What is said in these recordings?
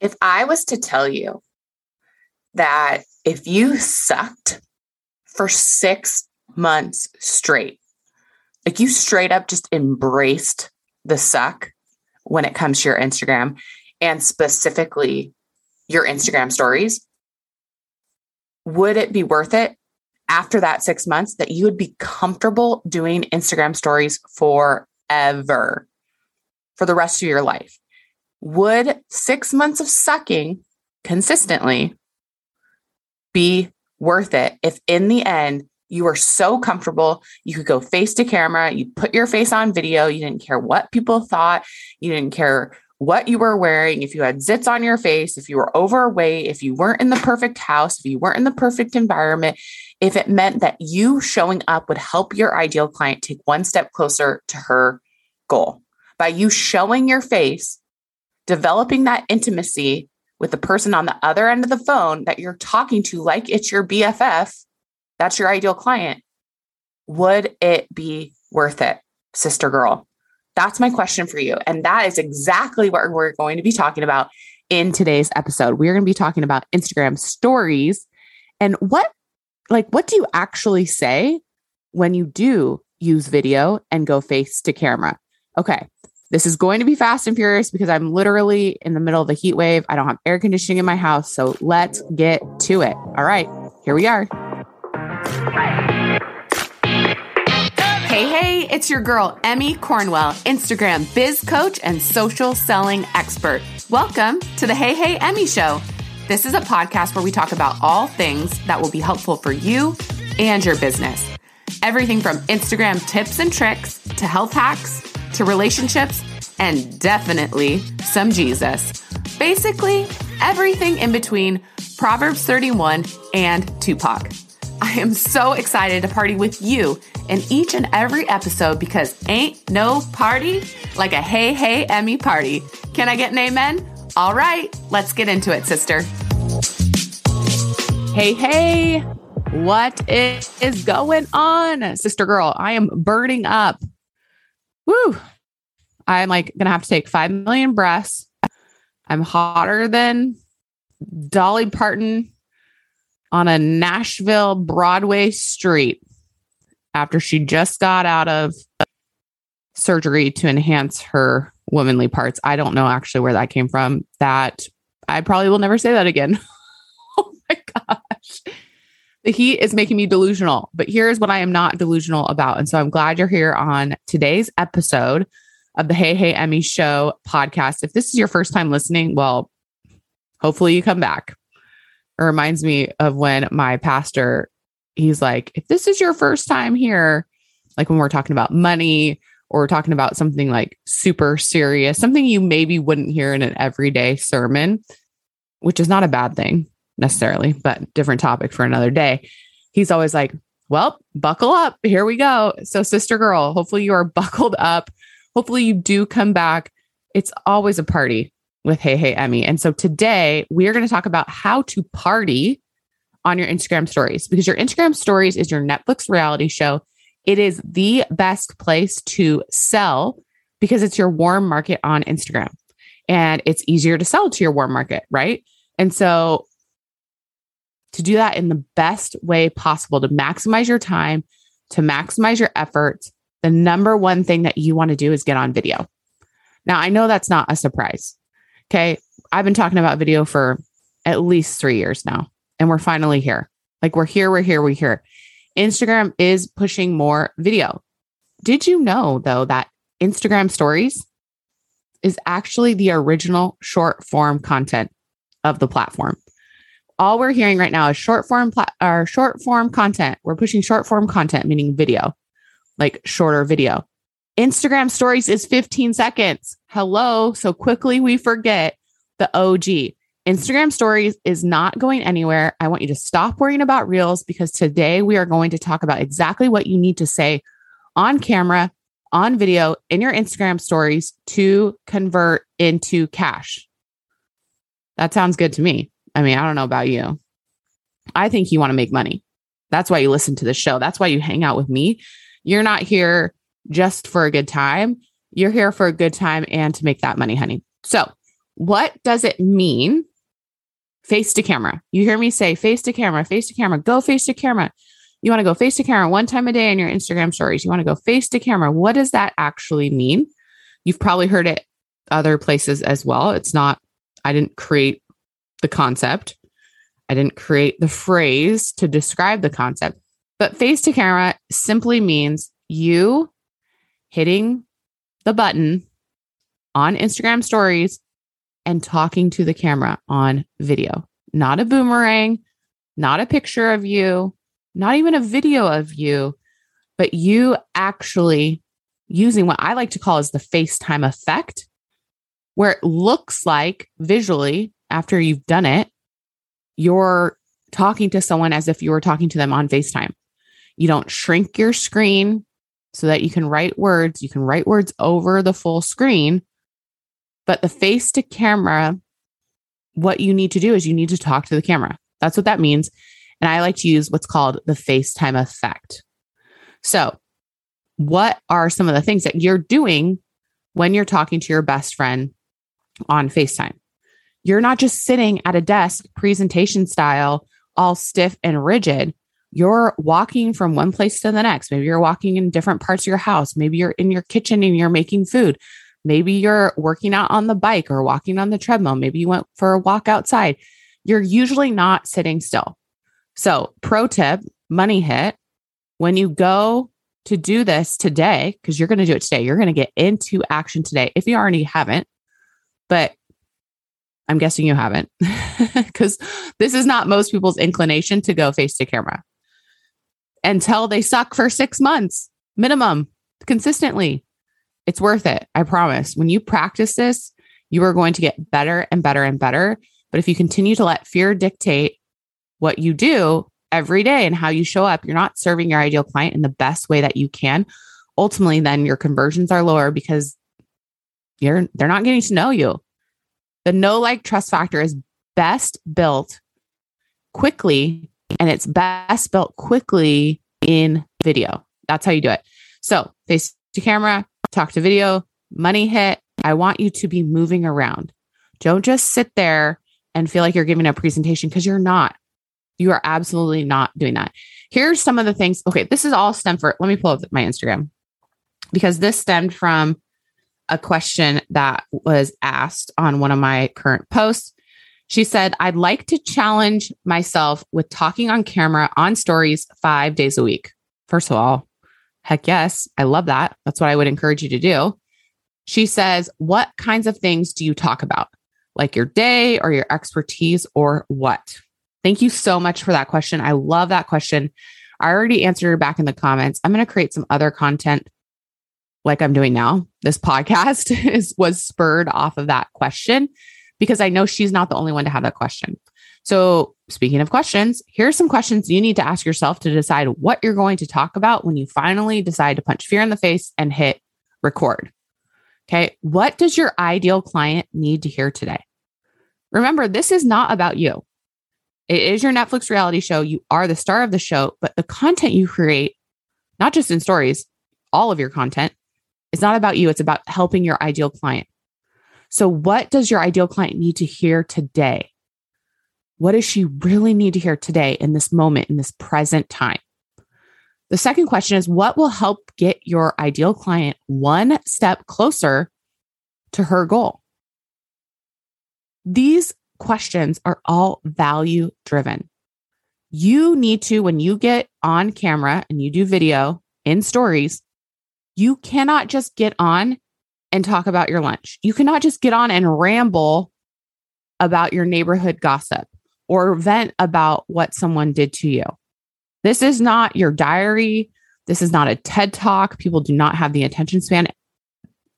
If I was to tell you that if you sucked for six months straight, like you straight up just embraced the suck when it comes to your Instagram and specifically your Instagram stories, would it be worth it after that six months that you would be comfortable doing Instagram stories forever for the rest of your life? Would six months of sucking consistently be worth it if in the end you were so comfortable. You could go face to camera, you put your face on video, you didn't care what people thought, you didn't care what you were wearing, if you had zits on your face, if you were overweight, if you weren't in the perfect house, if you weren't in the perfect environment, if it meant that you showing up would help your ideal client take one step closer to her goal. By you showing your face, developing that intimacy with the person on the other end of the phone that you're talking to, like it's your BFF, that's your ideal client. Would it be worth it, sister girl? That's my question for you. And that is exactly what we're going to be talking about in today's episode. We're going to be talking about Instagram stories and what, like, what do you actually say when you do use video and go face to camera? Okay. This is going to be fast and furious because I'm literally in the middle of the heat wave. I don't have air conditioning in my house. So let's get to it. All right, here we are. Hey, hey, it's your girl, Emmy Cornwell, Instagram biz coach and social selling expert. Welcome to the Hey, Hey, Emmy Show. This is a podcast where we talk about all things that will be helpful for you and your business. Everything from Instagram tips and tricks to health hacks to relationships and definitely some Jesus. Basically, everything in between Proverbs 31 and Tupac. I am so excited to party with you in each and every episode because ain't no party like a Hey Hey Emmy party. Can I get an amen? All right, let's get into it, sister. Hey, hey, what is going on, sister girl? I am burning up. Woo. I'm like gonna have to take 5 million breaths. I'm hotter than Dolly Parton on a Nashville Broadway street after she just got out of surgery to enhance her womanly parts. I don't know actually where that came from. That I probably will never say that again. oh my gosh. The heat is making me delusional, but here's what I am not delusional about. And so I'm glad you're here on today's episode of the Hey Hey Emmy Show podcast. If this is your first time listening, well, hopefully you come back. It reminds me of when my pastor, he's like, if this is your first time here, like when we're talking about money or talking about something like super serious, something you maybe wouldn't hear in an everyday sermon, which is not a bad thing necessarily, but different topic for another day. He's always like, well, buckle up. Here we go. So, sister girl, hopefully you are buckled up. Hopefully you do come back. It's always a party with Hey Hey Emmy. And so today we are going to talk about how to party on your Instagram stories because your Instagram stories is your Netflix reality show. It is the best place to sell because it's your warm market on Instagram and it's easier to sell to your warm market, right? And so to do that in the best way possible to maximize your time, to maximize your efforts, the number one thing that you want to do is get on video. Now, I know that's not a surprise Okay. I've been talking about video for at least three years now, and we're finally here. Like we're here, we're here, we're here. Instagram is pushing more video. Did you know, though, that Instagram stories is actually the original short form content of the platform? All we're hearing right now is short form pla- or short form content. We're pushing short form content, meaning video, like shorter video. Instagram stories is 15 seconds. Hello. So quickly we forget the OG. Instagram stories is not going anywhere. I want you to stop worrying about reels because today we are going to talk about exactly what you need to say on camera, on video, in your Instagram stories to convert into cash. That sounds good to me. I mean, I don't know about you. I think you want to make money. That's why you listen to the show. That's why you hang out with me. You're not here just for a good time. You're here for a good time and to make that money, honey. So what does it mean face to camera? You hear me say face to camera, face to camera, go face to camera. You want to go face to camera one time a day in your Instagram stories. You want to go face to camera. What does that actually mean? You've probably heard it other places as well. It's not, I didn't create the concept, I didn't create the phrase to describe the concept. But face to camera simply means you hitting the button on Instagram stories and talking to the camera on video, not a boomerang, not a picture of you, not even a video of you, but you actually using what I like to call as the FaceTime effect, where it looks like visually after you've done it, you're talking to someone as if you were talking to them on FaceTime. You don't shrink your screen so that you can write words. You can write words over the full screen. But the face to camera, what you need to do is you need to talk to the camera. That's what that means. And I like to use what's called the FaceTime effect. So, what are some of the things that you're doing when you're talking to your best friend on FaceTime? You're not just sitting at a desk, presentation style, all stiff and rigid. You're walking from one place to the next. Maybe you're walking in different parts of your house. Maybe you're in your kitchen and you're making food. Maybe you're working out on the bike or walking on the treadmill. Maybe you went for a walk outside. You're usually not sitting still. So, pro tip money hit when you go to do this today, because you're going to do it today, you're going to get into action today if you already haven't. But I'm guessing you haven't, because this is not most people's inclination to go face to camera until they suck for six months minimum consistently. It's worth it. I promise. When you practice this, you are going to get better and better and better. But if you continue to let fear dictate what you do every day and how you show up, you're not serving your ideal client in the best way that you can. Ultimately, then your conversions are lower because you're they're not getting to know you. The know like trust factor is best built quickly and it's best built quickly in video. That's how you do it. So, face to camera, talk to video, money hit. I want you to be moving around. Don't just sit there and feel like you're giving a presentation because you're not. You are absolutely not doing that. Here's some of the things. Okay, this is all stemmed for, let me pull up my Instagram because this stemmed from a question that was asked on one of my current posts. She said, I'd like to challenge myself with talking on camera on stories five days a week. First of all, heck yes, I love that. That's what I would encourage you to do. She says, What kinds of things do you talk about? Like your day or your expertise or what? Thank you so much for that question. I love that question. I already answered her back in the comments. I'm going to create some other content like I'm doing now. This podcast is was spurred off of that question because I know she's not the only one to have that question. So, speaking of questions, here's some questions you need to ask yourself to decide what you're going to talk about when you finally decide to punch fear in the face and hit record. Okay. What does your ideal client need to hear today? Remember, this is not about you. It is your Netflix reality show. You are the star of the show, but the content you create, not just in stories, all of your content, is not about you. It's about helping your ideal client. So, what does your ideal client need to hear today? What does she really need to hear today in this moment, in this present time? The second question is what will help get your ideal client one step closer to her goal? These questions are all value driven. You need to, when you get on camera and you do video in stories, you cannot just get on and talk about your lunch. You cannot just get on and ramble about your neighborhood gossip or vent about what someone did to you. This is not your diary. This is not a TED talk. People do not have the attention span,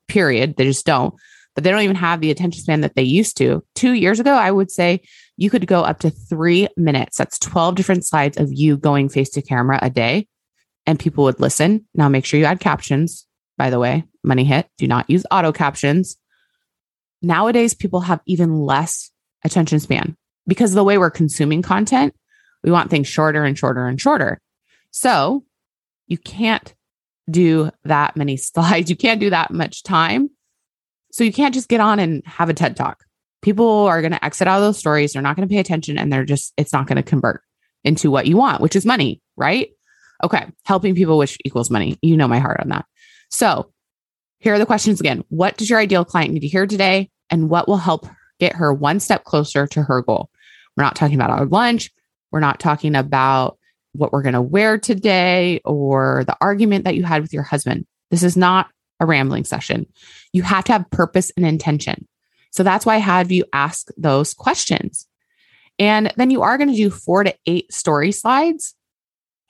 period. They just don't but they don't even have the attention span that they used to. Two years ago, I would say you could go up to three minutes. That's 12 different slides of you going face to camera a day, and people would listen. Now, make sure you add captions, by the way. Money hit. Do not use auto captions. Nowadays, people have even less attention span because the way we're consuming content. We want things shorter and shorter and shorter. So you can't do that many slides. You can't do that much time so you can't just get on and have a TED talk. People are going to exit out of those stories. They're not going to pay attention and they're just, it's not going to convert into what you want, which is money, right? Okay. Helping people, which equals money. You know my heart on that. So here are the questions again. What does your ideal client need to hear today? And what will help get her one step closer to her goal? We're not talking about our lunch. We're not talking about what we're going to wear today or the argument that you had with your husband. This is not a rambling session. You have to have purpose and intention. So that's why I have you ask those questions. And then you are going to do four to eight story slides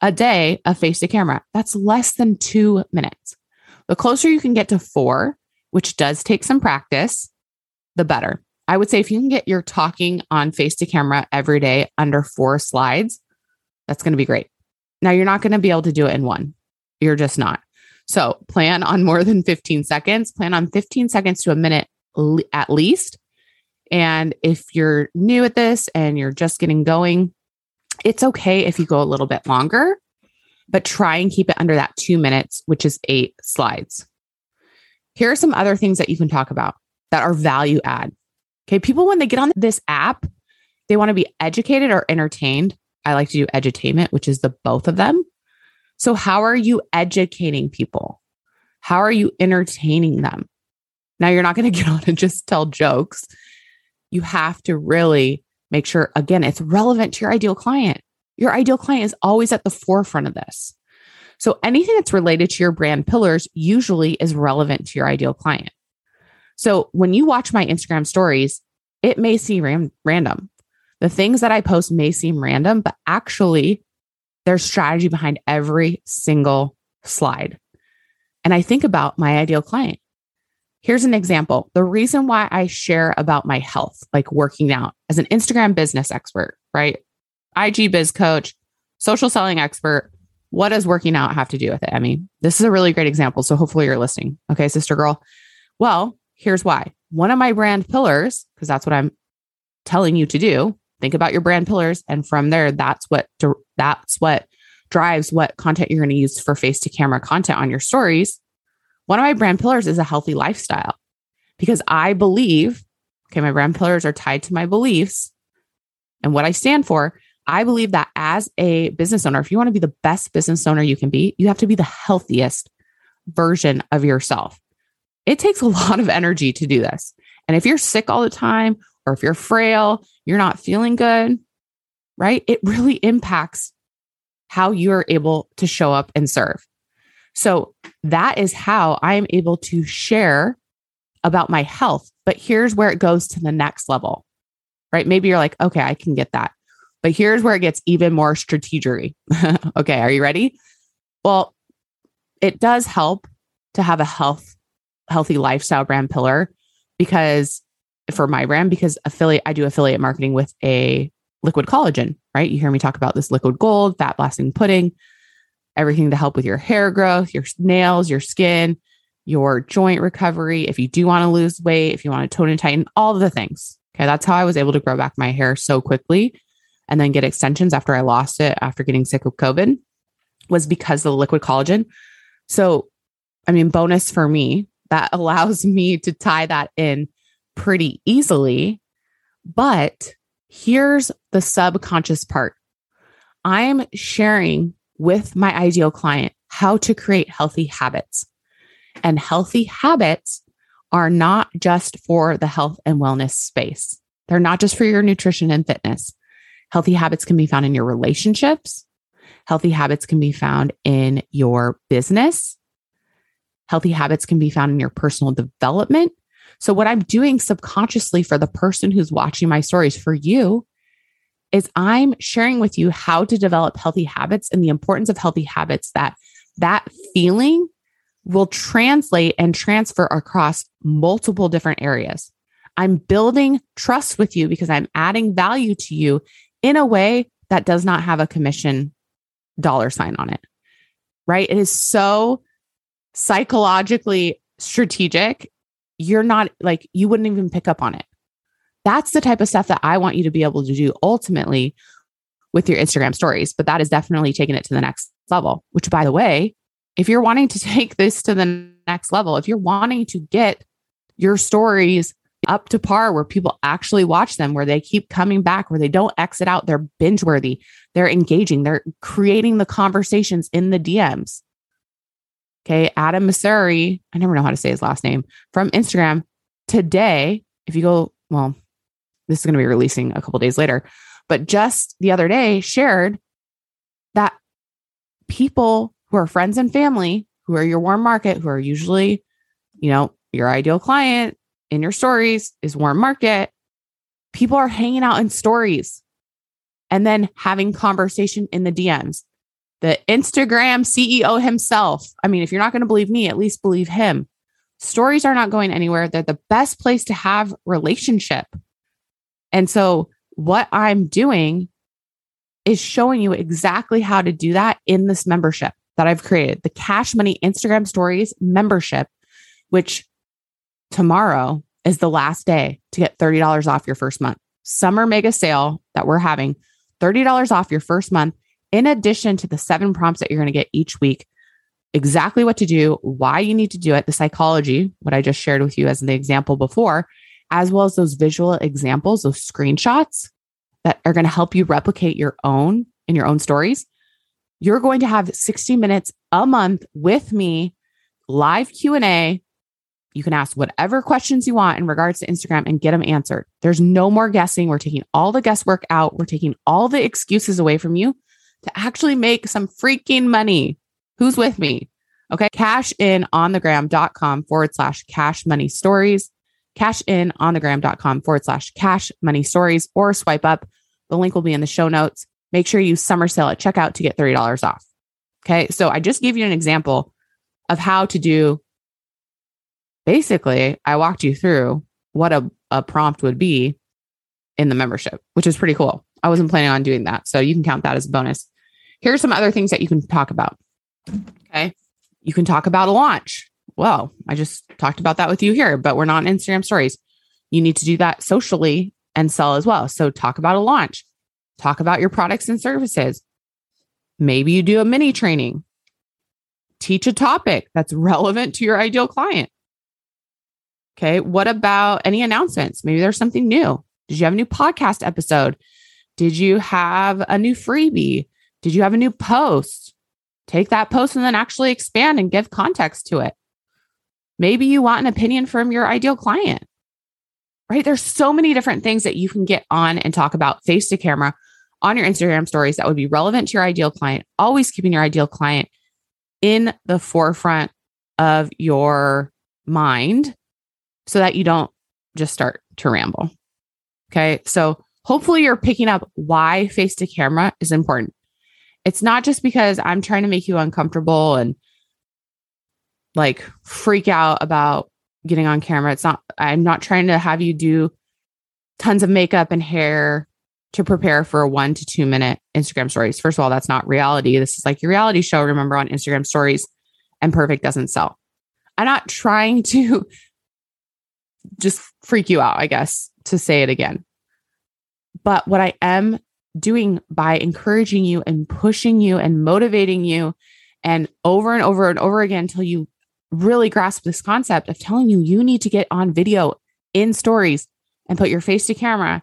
a day of face to camera. That's less than two minutes. The closer you can get to four, which does take some practice, the better. I would say if you can get your talking on face to camera every day under four slides, that's going to be great. Now, you're not going to be able to do it in one. You're just not. So plan on more than 15 seconds, plan on 15 seconds to a minute at least. And if you're new at this and you're just getting going, it's okay if you go a little bit longer, but try and keep it under that two minutes, which is eight slides. Here are some other things that you can talk about that are value add. Okay. People, when they get on this app, they want to be educated or entertained. I like to do edutainment, which is the both of them. So, how are you educating people? How are you entertaining them? Now, you're not going to get on and just tell jokes. You have to really make sure, again, it's relevant to your ideal client. Your ideal client is always at the forefront of this. So, anything that's related to your brand pillars usually is relevant to your ideal client. So, when you watch my Instagram stories, it may seem ram- random. The things that I post may seem random, but actually, there's strategy behind every single slide. And I think about my ideal client. Here's an example. The reason why I share about my health, like working out as an Instagram business expert, right? IG biz coach, social selling expert. What does working out have to do with it, Emmy? This is a really great example. So hopefully you're listening. Okay, sister girl. Well, here's why. One of my brand pillars, because that's what I'm telling you to do, think about your brand pillars and from there that's what that's what drives what content you're going to use for face to camera content on your stories one of my brand pillars is a healthy lifestyle because i believe okay my brand pillars are tied to my beliefs and what i stand for i believe that as a business owner if you want to be the best business owner you can be you have to be the healthiest version of yourself it takes a lot of energy to do this and if you're sick all the time or if you're frail, you're not feeling good, right? It really impacts how you're able to show up and serve. So that is how I am able to share about my health. But here's where it goes to the next level, right? Maybe you're like, okay, I can get that. But here's where it gets even more strategery. okay, are you ready? Well, it does help to have a health, healthy lifestyle brand pillar because for my brand because affiliate I do affiliate marketing with a liquid collagen, right? You hear me talk about this liquid gold, fat blasting pudding, everything to help with your hair growth, your nails, your skin, your joint recovery. If you do want to lose weight, if you want to tone and tighten, all the things. Okay. That's how I was able to grow back my hair so quickly and then get extensions after I lost it after getting sick of COVID was because of the liquid collagen. So, I mean, bonus for me, that allows me to tie that in pretty easily. But here's the subconscious part I'm sharing with my ideal client how to create healthy habits. And healthy habits are not just for the health and wellness space, they're not just for your nutrition and fitness. Healthy habits can be found in your relationships. Healthy habits can be found in your business. Healthy habits can be found in your personal development. So, what I'm doing subconsciously for the person who's watching my stories, for you, is I'm sharing with you how to develop healthy habits and the importance of healthy habits that that feeling will translate and transfer across multiple different areas. I'm building trust with you because I'm adding value to you in a way that does not have a commission dollar sign on it. Right? It is so psychologically strategic you're not like, you wouldn't even pick up on it. That's the type of stuff that I want you to be able to do ultimately with your Instagram stories. But that is definitely taking it to the next level, which, by the way, if you're wanting to take this to the next level, if you're wanting to get your stories up to par where people actually watch them, where they keep coming back, where they don't exit out. They're binge worthy. They're engaging. They're creating the conversations in the DMs. Okay. Adam Mosseri, I never know how to say his last name from Instagram today. If you go, well, this is going to be releasing a couple days later, but just the other day shared that people who are friends and family, who are your warm market, who are usually, you know, your ideal client in your stories is warm market. People are hanging out in stories and then having conversation in the DMs. The Instagram CEO himself. I mean, if you're not going to believe me, at least believe him. Stories are not going anywhere. They're the best place to have relationship. And so what I'm doing is showing you exactly how to do that in this membership that I've created, the Cash Money Instagram Stories membership, which tomorrow is the last day to get $30 off your first month. Summer mega sale that we're having, $30 off your first month, in addition to the seven prompts that you're going to get each week. Exactly what to do, why you need to do it, the psychology, what I just shared with you as an example before, as well as those visual examples, those screenshots that are going to help you replicate your own in your own stories. You're going to have 60 minutes a month with me, live Q&A. You can ask whatever questions you want in regards to Instagram and get them answered. There's no more guessing. We're taking all the guesswork out. We're taking all the excuses away from you to actually make some freaking money. Who's with me? Okay. Cash in on the gram.com forward slash cash money stories cash in on the gram.com forward slash cash money stories or swipe up. The link will be in the show notes. Make sure you summer sale at checkout to get $30 off. Okay. So I just gave you an example of how to do. Basically, I walked you through what a, a prompt would be in the membership, which is pretty cool. I wasn't planning on doing that. So you can count that as a bonus. Here are some other things that you can talk about. Okay. You can talk about a launch well, I just talked about that with you here, but we're not in Instagram stories. You need to do that socially and sell as well. So talk about a launch, talk about your products and services. Maybe you do a mini training, teach a topic that's relevant to your ideal client. Okay. What about any announcements? Maybe there's something new. Did you have a new podcast episode? Did you have a new freebie? Did you have a new post? Take that post and then actually expand and give context to it. Maybe you want an opinion from your ideal client, right? There's so many different things that you can get on and talk about face to camera on your Instagram stories that would be relevant to your ideal client, always keeping your ideal client in the forefront of your mind so that you don't just start to ramble. Okay. So hopefully you're picking up why face to camera is important. It's not just because I'm trying to make you uncomfortable and like freak out about getting on camera. It's not, I'm not trying to have you do tons of makeup and hair to prepare for a one to two minute Instagram stories. First of all, that's not reality. This is like your reality show, remember, on Instagram stories, and perfect doesn't sell. I'm not trying to just freak you out, I guess, to say it again. But what I am doing by encouraging you and pushing you and motivating you and over and over and over again until you really grasp this concept of telling you you need to get on video in stories and put your face to camera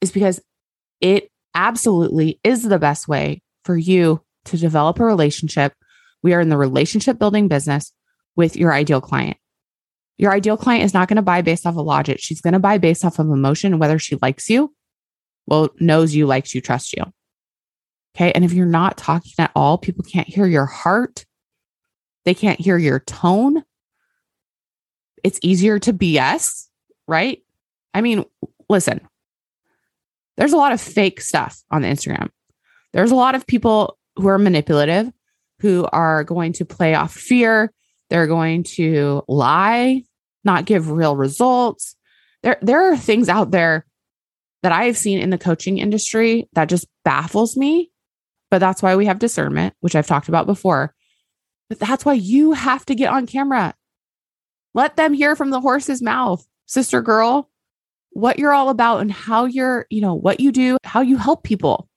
is because it absolutely is the best way for you to develop a relationship. We are in the relationship building business with your ideal client. Your ideal client is not going to buy based off of logic. She's going to buy based off of emotion, whether she likes you, well, knows you, likes you, trusts you. Okay. And if you're not talking at all, people can't hear your heart. They can't hear your tone. It's easier to BS, right? I mean, listen, there's a lot of fake stuff on the Instagram. There's a lot of people who are manipulative, who are going to play off fear. They're going to lie, not give real results. There, there are things out there that I have seen in the coaching industry that just baffles me. But that's why we have discernment, which I've talked about before. But that's why you have to get on camera. Let them hear from the horse's mouth, sister girl, what you're all about and how you're, you know, what you do, how you help people.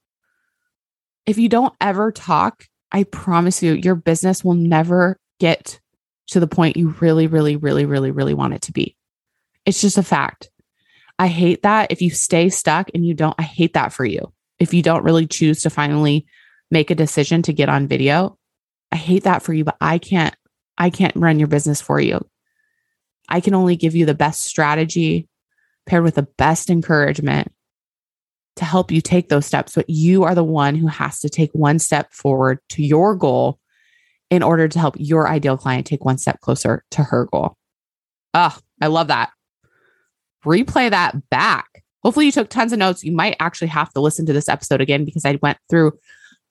If you don't ever talk, I promise you, your business will never get to the point you really, really, really, really, really want it to be. It's just a fact. I hate that if you stay stuck and you don't, I hate that for you. If you don't really choose to finally make a decision to get on video, I hate that for you, but I can't, I can't run your business for you. I can only give you the best strategy paired with the best encouragement to help you take those steps. But you are the one who has to take one step forward to your goal in order to help your ideal client take one step closer to her goal. Oh, I love that. Replay that back. Hopefully, you took tons of notes. You might actually have to listen to this episode again because I went through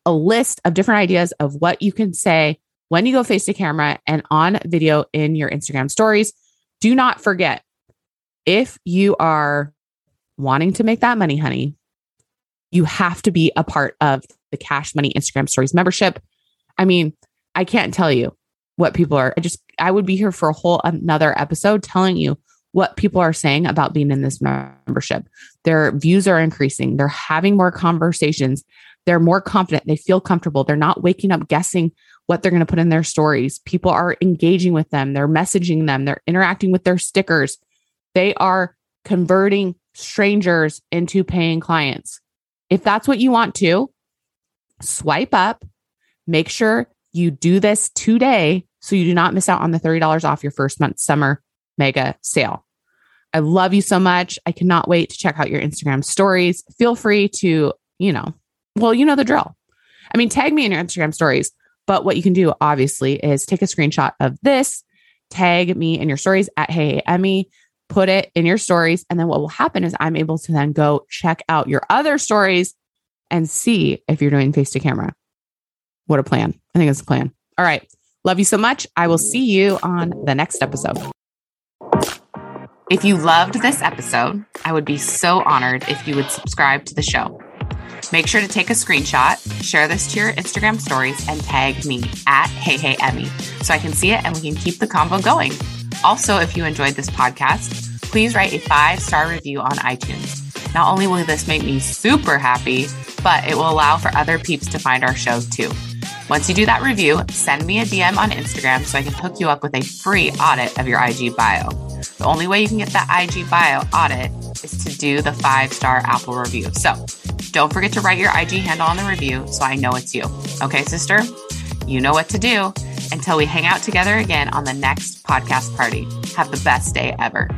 a list of different ideas of what you can say when you go face to camera and on video in your Instagram stories. Do not forget if you are wanting to make that money, honey, you have to be a part of the Cash Money Instagram Stories membership. I mean, I can't tell you what people are. I just, I would be here for a whole another episode telling you what people are saying about being in this membership. Their views are increasing. They're having more conversations. They're more confident. They feel comfortable. They're not waking up guessing what they're going to put in their stories. People are engaging with them. They're messaging them. They're interacting with their stickers. They are converting strangers into paying clients. If that's what you want to, swipe up, make sure you do this today so you do not miss out on the $30 off your first month summer mega sale. I love you so much. I cannot wait to check out your Instagram stories. Feel free to, you know, well, you know the drill. I mean, tag me in your Instagram stories, but what you can do obviously is take a screenshot of this, tag me in your stories at Hey Emmy, put it in your stories. And then what will happen is I'm able to then go check out your other stories and see if you're doing face to camera. What a plan. I think it's a plan. All right. Love you so much. I will see you on the next episode. If you loved this episode, I would be so honored if you would subscribe to the show. Make sure to take a screenshot, share this to your Instagram stories, and tag me at Hey Hey Emmy so I can see it and we can keep the convo going. Also, if you enjoyed this podcast, please write a five star review on iTunes. Not only will this make me super happy, but it will allow for other peeps to find our show too. Once you do that review, send me a DM on Instagram so I can hook you up with a free audit of your IG bio. The only way you can get that IG bio audit is to do the five star Apple review. So don't forget to write your IG handle on the review so I know it's you. Okay, sister? You know what to do. Until we hang out together again on the next podcast party, have the best day ever.